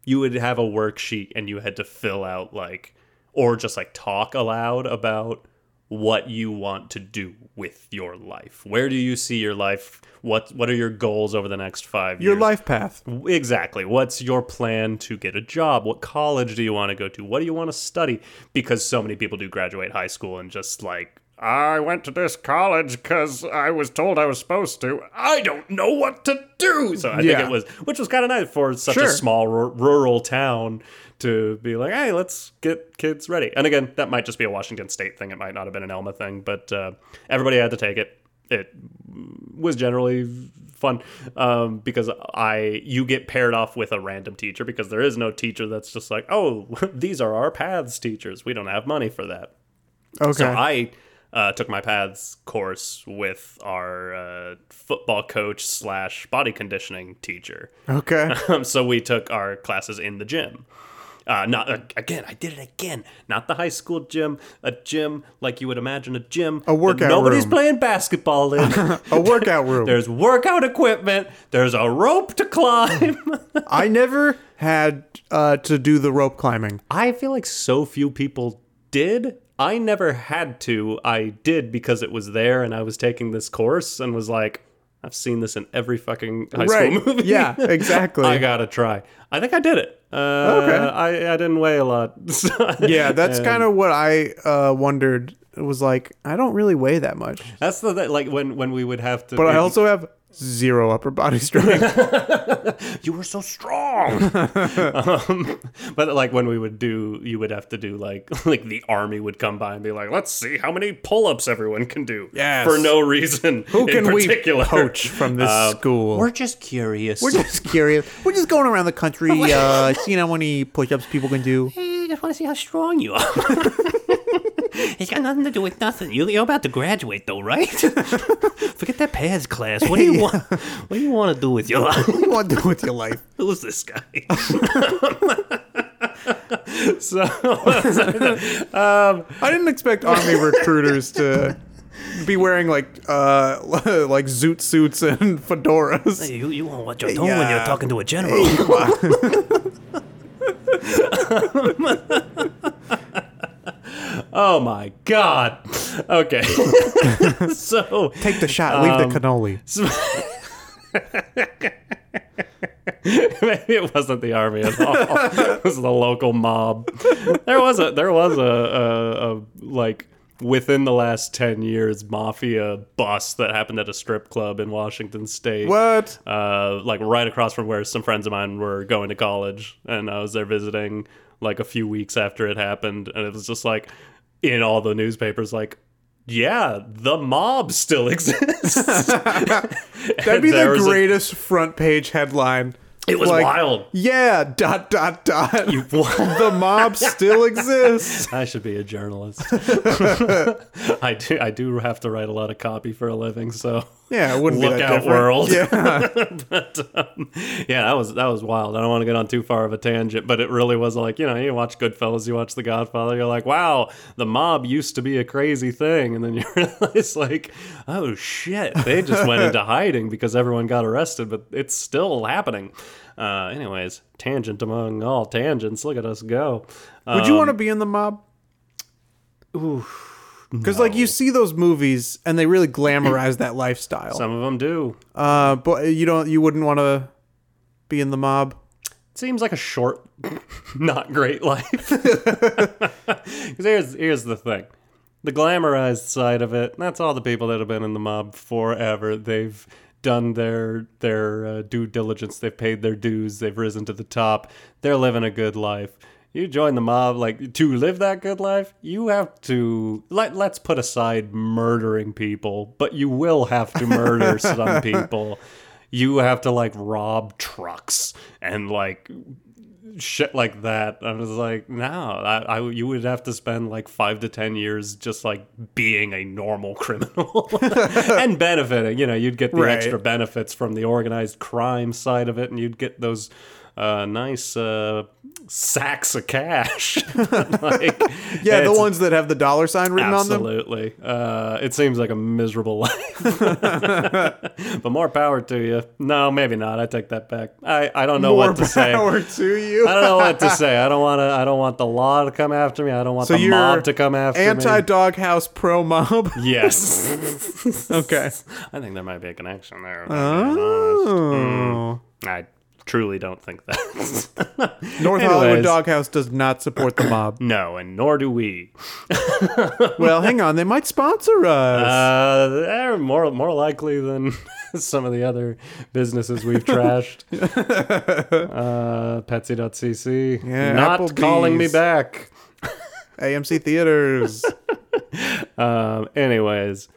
you would have a worksheet and you had to fill out like, or just like talk aloud about what you want to do with your life. Where do you see your life? What What are your goals over the next five Your years? Your life path. Exactly. What's your plan to get a job? What college do you want to go to? What do you want to study? Because so many people do graduate high school and just like, I went to this college because I was told I was supposed to. I don't know what to do. So I Yeah. think it was, which was kind of nice for such Sure. a small r- rural town to be like, hey, let's get kids ready. And again, that might just be a Washington State thing. It might not have been an Elma thing, but uh, everybody had to take it. It was generally fun um, because I you get paired off with a random teacher because there is no teacher that's just like oh these are our paths teachers we don't have money for that Okay. so I uh, took my paths course with our uh, football coach slash body conditioning teacher okay. um, so we took our classes in the gym. Uh, not uh, again. I did it again. Not the high school gym. A gym like you would imagine a gym. A workout Nobody's room. playing basketball in. A workout room. There's workout equipment. There's a rope to climb. I never had uh, to do the rope climbing. I feel like so few people did. I never had to. I did because it was there, and I was taking this course, and was like, I've seen this in every fucking high Right. school movie. Yeah, exactly. I gotta try. I think I did it. Uh, Okay. I, I didn't weigh a lot. Yeah, that's kind of what I uh, wondered. It was like I don't really weigh that much, That's the like when when we would have to. but I also have zero upper body strength. you were so strong. um, but like when we would do, you would have to do like like the army would come by and be like, let's see how many pull-ups everyone can do Yes. for no reason. Who can in we particular. poach from this Uh, school? We're just curious. We're just curious. We're just going around the country, uh, seeing how many push-ups people can do. Hey, I just want to see how strong you are. it's got nothing to do with nothing. You- You're about to graduate, though, right? Forget that Paths class. What do you want? What do you want to do with your life? What do you want to do with your life? Who's this guy? so I didn't expect army recruiters to be wearing like uh like zoot suits and fedoras. you, you want what you're doing when you're talking to a general. Oh my god. Okay. so Take the shot. Leave Um, the cannoli. Maybe it wasn't the army at all. it was the local mob. There was a there was a, a, a like within the last ten years mafia bust that happened at a strip club in Washington State. What? Uh, like right across from where some friends of mine were going to college, and I was there visiting like a few weeks after it happened, and it was just like in all the newspapers, like. Yeah, the mob still exists. That'd be the was a- greatest front page headline. It was Like, wild. Yeah, dot dot dot. the mob still exists. I should be a journalist. I do. I do have to write a lot of copy for a living, so Yeah, it wouldn't Look be that out, world. Yeah. but um, yeah, that was that was wild. I don't want to get on too far of a tangent, but it really was like you know you watch Goodfellas, you watch The Godfather, you're like, wow, the mob used to be a crazy thing, and then you realize like, oh shit, they just went into hiding because everyone got arrested, but it's still happening. Uh, anyways, tangent among all tangents. Look at us go. Would you want to be in the mob? Because like you see those movies and they really glamorize that lifestyle. Some of them do. Uh, but you don't. You wouldn't want to be in the mob. It seems like a short, not great life. Because here's here's the thing, the glamorized side of it. That's all the people that have been in the mob forever. They've done their their uh, due diligence. They've paid their dues. They've risen to the top. They're living a good life. You join the mob, like to live that good life, you have to let let's put aside murdering people, but you will have to murder some people. You have to like rob trucks and like shit like that. I was like, no, I, I you would have to spend like five to ten years just like being a normal criminal and benefiting. You know, you'd get the Right. extra benefits from the organized crime side of it, and you'd get those uh, nice uh, sacks of cash. like, Yeah, the ones that have the dollar sign written on them. Absolutely. Uh, it seems like a miserable life. but more power to you. No, maybe not. I take that back. I, I don't know More what to say. power to you. I don't know what to say. I don't want to. I don't want the law to come after me. I don't want So the mob to come after Anti me. Anti Dog Haus, pro mob. Yes. okay. I think there might be a connection there. Oh. I truly don't think that. North Hollywood Anyways. Dog Haus does not support the mob. no, and nor do we. well, hang on. They might sponsor us. Uh, they're more more likely than some of the other businesses we've trashed. uh, Petsy.cc. Yeah, not Applebee's. calling me back. AMC Theaters. Um, anyways,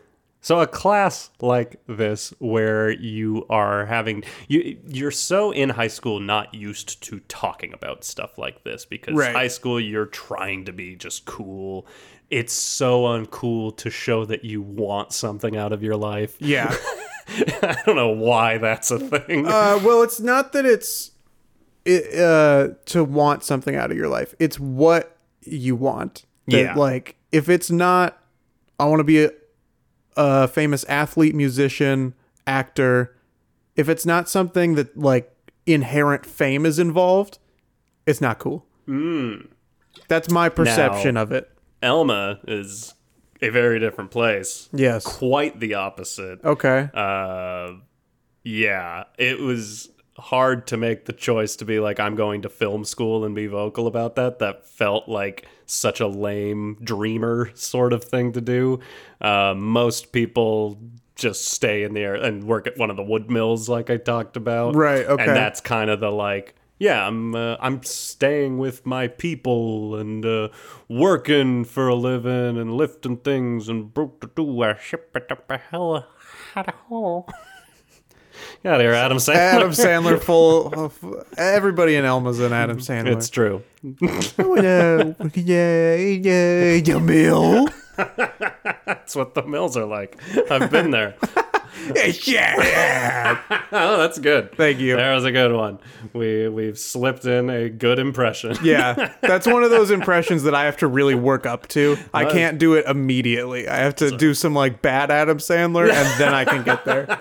so a class like this where you are having you you're so in high school not used to talking about stuff like this because Right. high school you're trying to be just cool. It's so uncool to show that you want something out of your life. Yeah. I don't know why that's a thing. Uh, well, it's not that it's it, uh, to want something out of your life. It's what you want. That, Yeah. Like, if it's not, I want to be a, a famous athlete, musician, actor. If it's not something that like inherent fame is involved, it's not cool. That's my perception of it. Elma is a very different place. Yes. Quite the opposite. Okay. uh, yeah, it was hard to make the choice to be like, I'm going to film school and be vocal about that. That felt like such a lame dreamer sort of thing to do. Uh, most people just stay in there and work at one of the wood mills, like I talked about. Right, okay. And that's kind of the like, yeah, I'm uh, I'm staying with my people and uh, working for a living and lifting things and broke to do a ship it up a hell had a hole. Yeah, there, Adam Sandler. Adam Sandler, full of everybody in Elma's an Adam Sandler. It's true. Oh, yeah, yeah, yeah, yeah, Mill. That's what the mills are like. I've been there. yeah. oh, that's good. Thank you. There was a good one. We we've slipped in a good impression. Yeah, that's one of those impressions that I have to really work up to. I can't do it immediately. I have to do some like bad Adam Sandler, and then I can get there.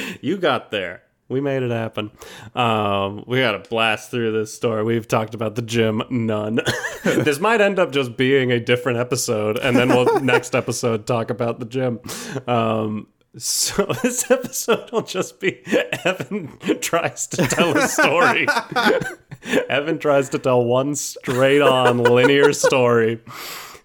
you got there. We made it happen. Um, we got to blast through this story. We've talked about the gym none. this might end up just being a different episode, and then we'll next episode talk about the gym. Um, so this episode will just be Evan tries to tell a story. Evan tries to tell one straight on linear story.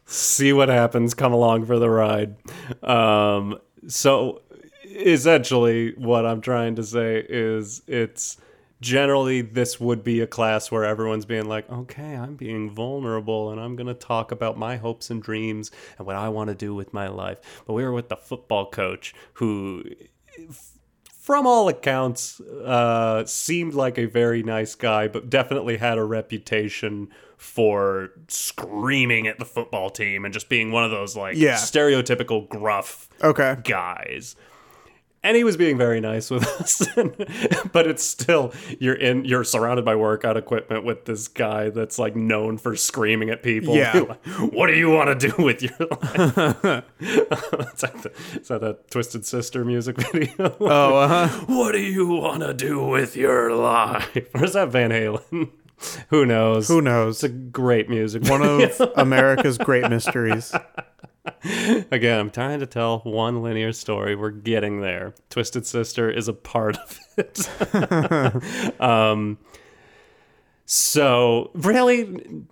See what happens. Come along for the ride. Um, so essentially what I'm trying to say is it's generally this would be a class where everyone's being like, okay, I'm being vulnerable and I'm going to talk about my hopes and dreams and what I want to do with my life. But we were with the football coach who from all accounts, uh, seemed like a very nice guy, but definitely had a reputation for screaming at the football team and just being one of those like Yeah. stereotypical gruff Okay. guys. And he was being very nice with us, but it's still you're in you're surrounded by workout equipment with this guy that's like known for screaming at people. Yeah. Like, what do you want to do with your life? it's like the, is that a Twisted Sister music video? Oh, uh huh. what do you want to do with your life? Or is that Van Halen? Who knows? Who knows? It's a great music. One of America's great mysteries. Again, I'm trying to tell one linear story. We're getting there. Twisted Sister is a part of it. um, so, really,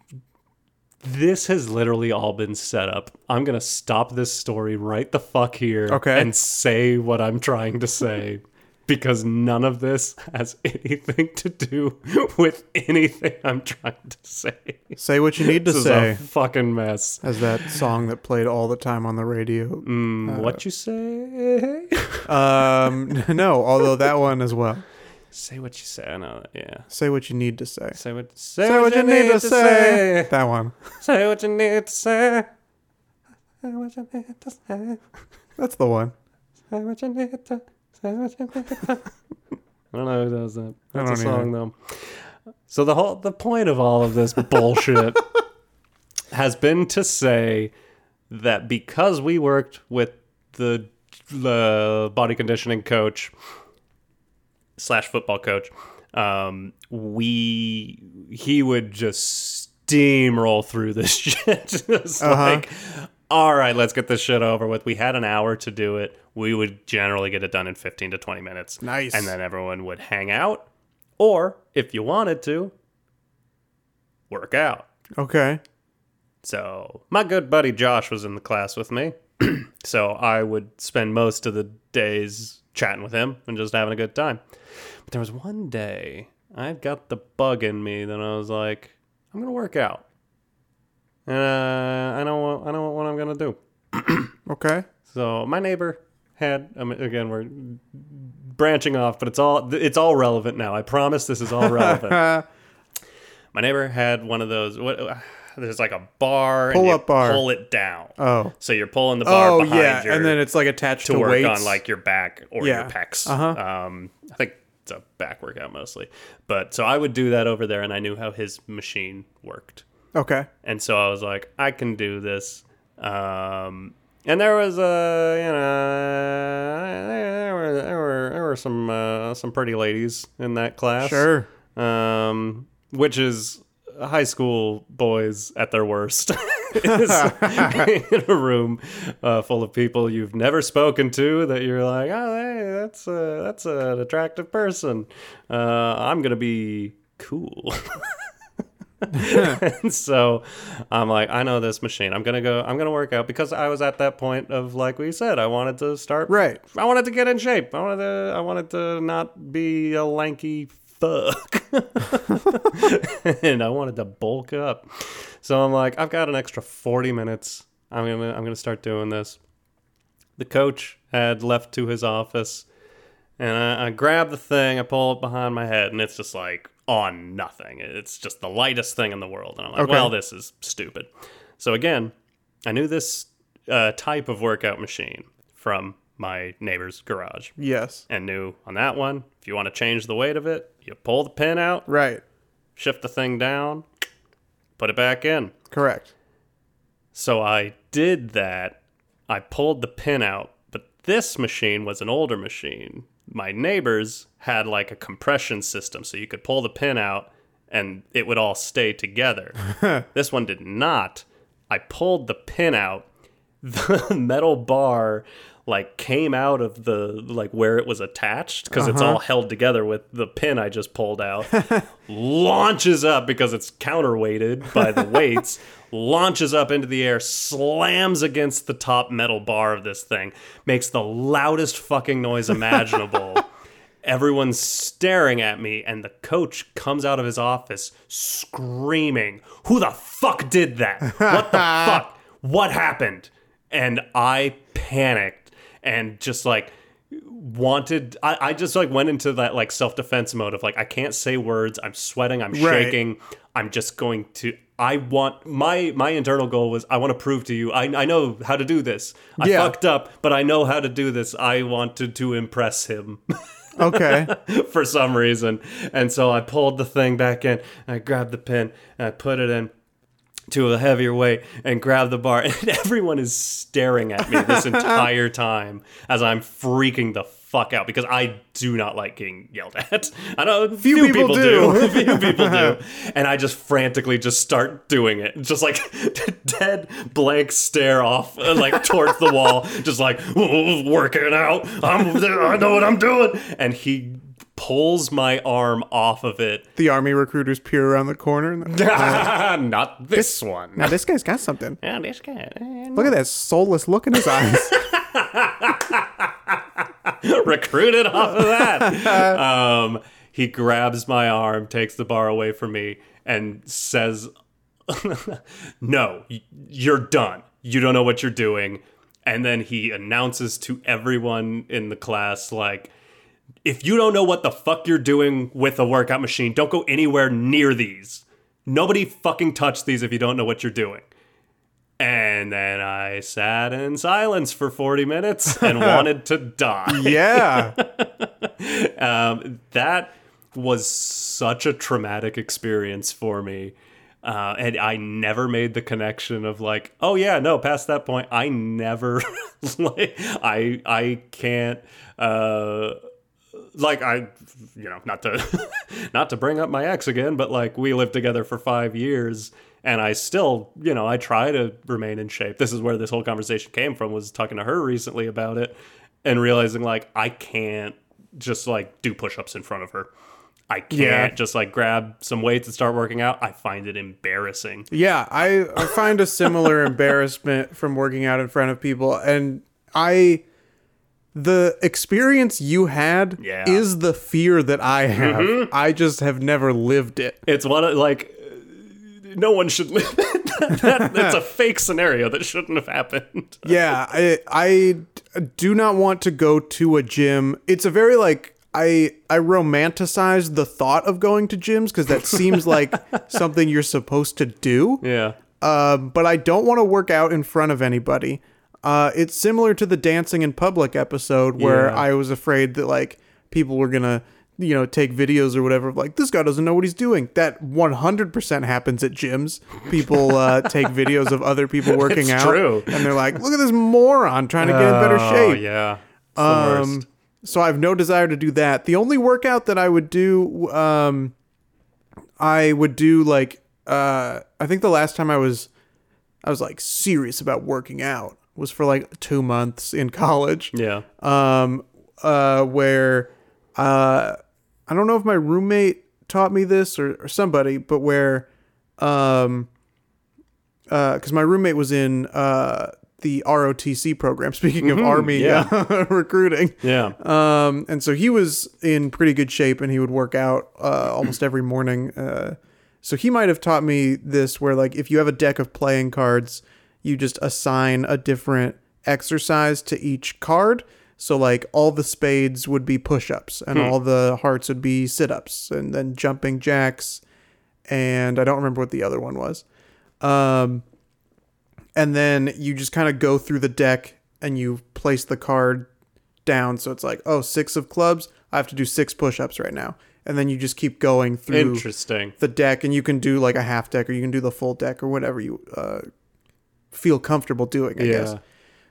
this has literally all been set up. I'm going to stop this story right the fuck here Okay. and say what I'm trying to say because none of this has anything to do with anything I'm trying to say. Say what you need to This is say. a fucking mess. As that song that played all the time on the radio. Mm, what you say? Um, no, although that one as well. Say what you say. I know. that, Yeah. Say what you need to say. Say what. Say, Say what you need to say. That one. Say what you need to say. Say what you need to say. That's the one. Say what you need to. Say what you need to. I don't know who does that. That's a song though. So the whole the point of all of this bullshit has been to say that because we worked with the the body conditioning coach slash football coach, um, we he would just steamroll through this shit. It's like, all right, let's get this shit over with. We had an hour to do it. We would generally get it done in 15 to 20 minutes. Nice. And then everyone would hang out, or if you wanted to, work out. Okay. So my good buddy Josh was in the class with me. so I would spend most of the days chatting with him and just having a good time. But there was one day I got the bug in me that I was like, I'm gonna work out. And uh, I know I know what I'm gonna do. Okay. So my neighbor had I mean, again we're branching off, but it's all it's all relevant now. I promise this is all relevant. My neighbor had one of those. What? There's like a bar. and Pull up bar. Pull it down. oh. So you're pulling the bar Oh behind yeah, your, and then it's like attached to to, work weights. on like your back or Yeah. your pecs. Uh-huh. Um, I think it's a back workout mostly. But so I would do that over there, and I knew how his machine worked. okay. And so I was like, I can do this. Um, and there was a, you know, there were there were there were some uh, some pretty ladies in that class. Sure. Um, which is high school boys at their worst. In a room uh, full of people you've never spoken to that you're like, oh, hey, that's a, that's an attractive person. Uh, I'm gonna be cool. and so I'm like, I know this machine. I'm gonna go. I'm gonna work out because I was at that point of like we said, I wanted to start. Right. I wanted to get in shape. I wanted to. I wanted to not be a lanky fuck, and I wanted to bulk up. So I'm like, I've got an extra 40 minutes. I'm gonna. I'm gonna start doing this. The coach had left to his office, and I, I grab the thing. I pull it behind my head, and it's just like on nothing. It's just the lightest thing in the world. And I'm like, Okay. well, this is stupid. So again, I knew this uh, type of workout machine from my neighbor's garage Yes. and knew on that one, if you want to change the weight of it, you pull the pin out, Right. shift the thing down, put it back in. Correct. So I did that. I pulled the pin out, but this machine was an older machine. My neighbors had like a compression system, so you could pull the pin out and it would all stay together. this one did not. I pulled the pin out. The metal bar like came out of the like where it was attached because it's all uh-huh. held together with the pin I just pulled out. launches up because it's counterweighted by the weights, launches up into the air, slams against the top metal bar of this thing, makes the loudest fucking noise imaginable. Everyone's staring at me, and the coach comes out of his office screaming, Who the fuck did that? What the fuck? What happened? And I panicked and just like wanted I, I just like went into that like self-defense mode of like I can't say words, I'm sweating, I'm Right. shaking, I'm just going to I want my my internal goal was I want to prove to you I, I know how to do this. I Yeah. fucked up, but I know how to do this. I wanted to impress him. Okay. for some reason. And so I pulled the thing back in, and I grabbed the pin, and I put it in to a heavier weight and grab the bar. And everyone is staring at me this entire time as I'm freaking the fuck out because I do not like getting yelled at. I know few, people do. few people do. And I just frantically just start doing it. Just like dead blank stare off uh, like towards the wall, just like working out. I'm I know what I'm doing. And he pulls my arm off of it. the army recruiters peer around the corner. And Not this one. now this guy's got something. Yeah, this guy. eh, Look at that soulless look in his eyes. recruited off of that. um, he grabs my arm, takes the bar away from me, and says, No, you're done. You don't know what you're doing. And then he announces to everyone in the class, like, if you don't know what the fuck you're doing with a workout machine, don't go anywhere near these. Nobody fucking touch these if you don't know what you're doing. And then I sat in silence for 40 minutes and wanted to die. yeah. Um, that was such a traumatic experience for me. Uh, and I never made the connection of like, oh yeah, no, past that point, I never, like, I, I can't, uh, like I, you know, not to, not to bring up my ex again, but like we lived together for five years, and I still, you know, I try to remain in shape. This is where this whole conversation came from. Was talking to her recently about it, and realizing like I can't just like do push-ups in front of her. I can't Yeah. just like grab some weights and start working out. I find it embarrassing. Yeah, I, I find a similar embarrassment from working out in front of people, and I, the experience you had Yeah. is the fear that I have. I just have never lived it. It's one of like no one should live. that, that's a fake scenario that shouldn't have happened. Yeah, I, I do not want to go to a gym. It's a very like I I romanticize the thought of going to gyms because that seems like something you're supposed to do. Yeah. Um, but I don't want to work out in front of anybody. Uh, it's similar to the dancing in public episode where Yeah. I was afraid that like people were gonna, you know, take videos or whatever. of, Like this guy doesn't know what he's doing. That 100% happens at gyms. People uh, take videos of other people working It's out, true. and they're like, "Look at this moron trying to get in better Oh, shape." yeah. Um, so I have no desire to do that. The only workout that I would do, um, I would do like, uh, I think the last time I was, I was like serious about working out was for like two months in college. Yeah. Um, uh, where, uh, I don't know if my roommate taught me this or, or somebody, but where, um, because my roommate was in uh the ROTC program. Speaking of army yeah. uh, recruiting, Yeah. um, and so he was in pretty good shape, and he would work out uh, almost every morning. Uh, so he might have taught me this, where like if you have a deck of playing cards, you just assign a different exercise to each card. So like all the spades would be push-ups, and all the hearts would be sit-ups, and then jumping jacks, and I don't remember what the other one was. Um, and then you just kind of go through the deck and you place the card down. So it's like, oh, six of clubs. I have to do six push-ups right now, and then you just keep going through Interesting. the deck, and you can do like a half deck, or you can do the full deck, or whatever you uh, feel comfortable doing. I Yeah. guess.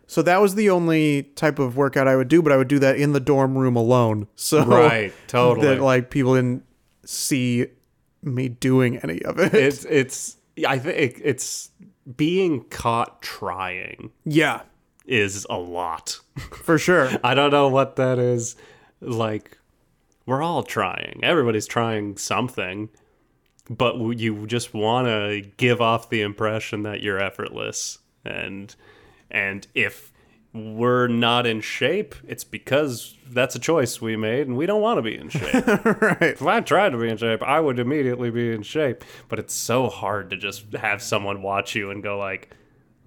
So that was the only type of workout I would do, but I would do that in the dorm room alone. So Right. Totally. that like people didn't see me doing any of it. it's it's I think it's being caught trying yeah, is a lot. for sure. I don't know what that is. Like, we're all trying. Everybody's trying something, but you just want to give off the impression that you're effortless. And and if we're not in shape, it's because that's a choice we made, and we don't want to be in shape. right. if I tried to be in shape, I would immediately be in shape. But it's so hard to just have someone watch you and go like,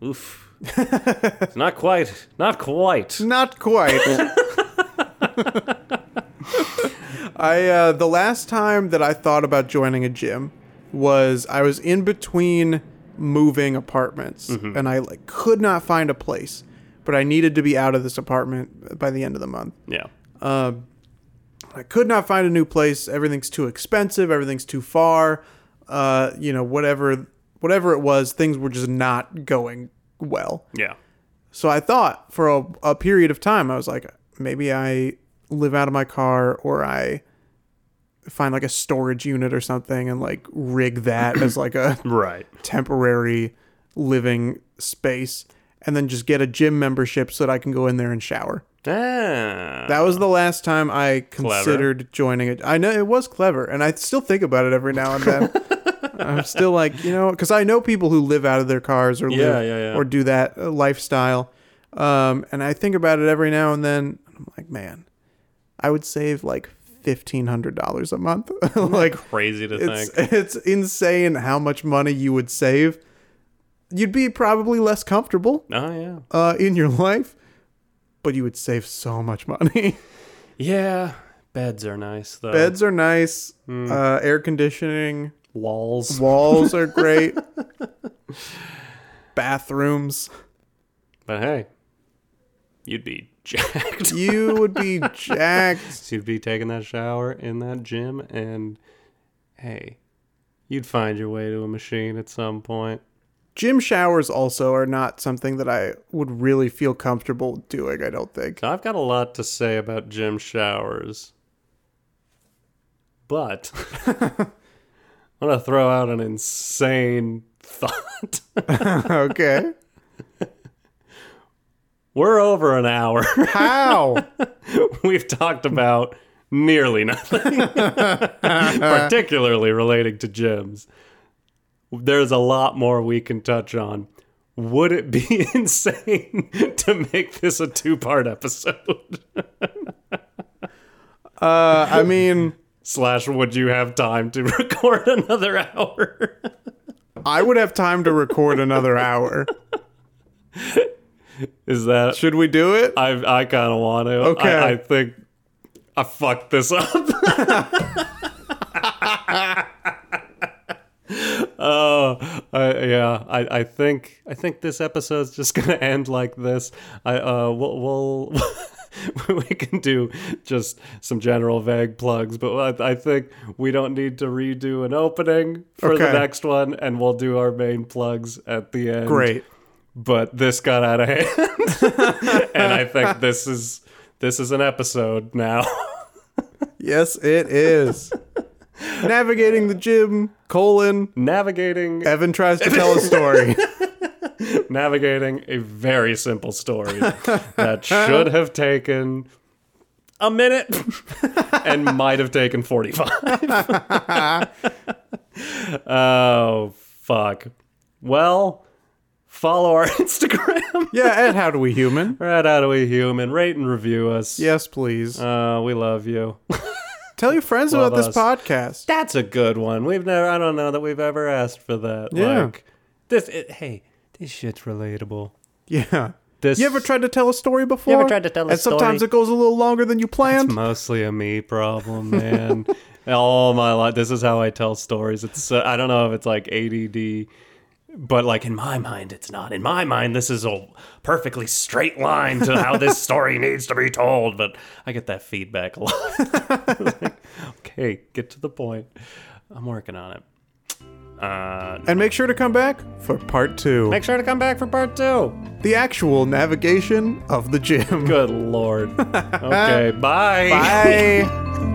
"Oof." It's not quite, not quite. Not quite. I uh, the last time that I thought about joining a gym was I was in between moving apartments and I like could not find a place, but I needed to be out of this apartment by the end of the month. Yeah. Um, I could not find a new place. Everything's too expensive. Everything's too far. Uh, you know, whatever, whatever it was, things were just not going well. Yeah. So I thought for a, a period of time, I was like, maybe I live out of my car or I find like a storage unit or something and like rig that as like a Right. temporary living space and then just get a gym membership so that I can go in there and shower. Ah. That was the last time I considered joining it. I know it was clever, and I still think about it every now and then. I'm still like, you know, because I know people who live out of their cars or Yeah, live yeah, yeah. or do that uh, lifestyle, um, and I think about it every now and then. I'm like, man, I would save like fifteen hundred dollars a month. like, crazy to it's think. it's insane how much money you would save. You'd be probably less comfortable Oh yeah. uh, in your life, but you would save so much money. Yeah. Beds are nice though. Beds are nice. Hmm. Uh, air conditioning. walls. Walls are great. Bathrooms. But hey, you'd be jacked. You would be jacked. you'd be taking that shower in that gym, and hey, you'd find your way to a machine at some point. Gym showers also are not something that I would really feel comfortable doing, I don't think. I've got a lot to say about gym showers, but I'm gonna throw out an insane thought. okay. We're over an hour. How? We've talked about nearly nothing, particularly relating to gyms. There's a lot more we can touch on. Would it be insane to make this a two part episode? Uh, I mean, Slash, would you have time to record another hour? I would have time to record another hour. Is that. Should we do it? I, I kind of want to. Okay. I, I think I fucked this up. Oh, I yeah. I, I think I think this episode's just gonna end like this. I uh, we'll, we'll we can do just some general vague plugs, but I, I think we don't need to redo an opening for the next one, and we'll do our main plugs at the end. Great. But this got out of hand, and I think this is this is an episode now. Yes, it is. Navigating the gym, colon. navigating Evan tries to tell a story. navigating a very simple story that should have taken a minute and might have taken 45. oh, Fuck. Well, follow our Instagram. Yeah, at How Do We Human? Right How Do we human. Rate and review us. Yes, please. Uh, we love you. Tell your friends love about this us. podcast. That's a good one. We've never. I don't know that we've ever asked for that. Yeah. Like this. It, hey, this shit's relatable. Yeah. This. You ever tried to tell a story before? You ever tried to tell a And sometimes it goes a little longer than you It's planned. mostly a me problem, man. All my life, this is how I tell stories. It's uh, I don't know if it's like ADD, but like in my mind, it's not. In my mind, this is a perfectly straight line to how this story needs to be told. But I get that feedback a lot. Like, okay, get to the point. I'm working on it. Uh, and make sure to come back for part two. make sure to come back for part two. the actual navigation of the gym. Good lord. Okay, bye. Bye.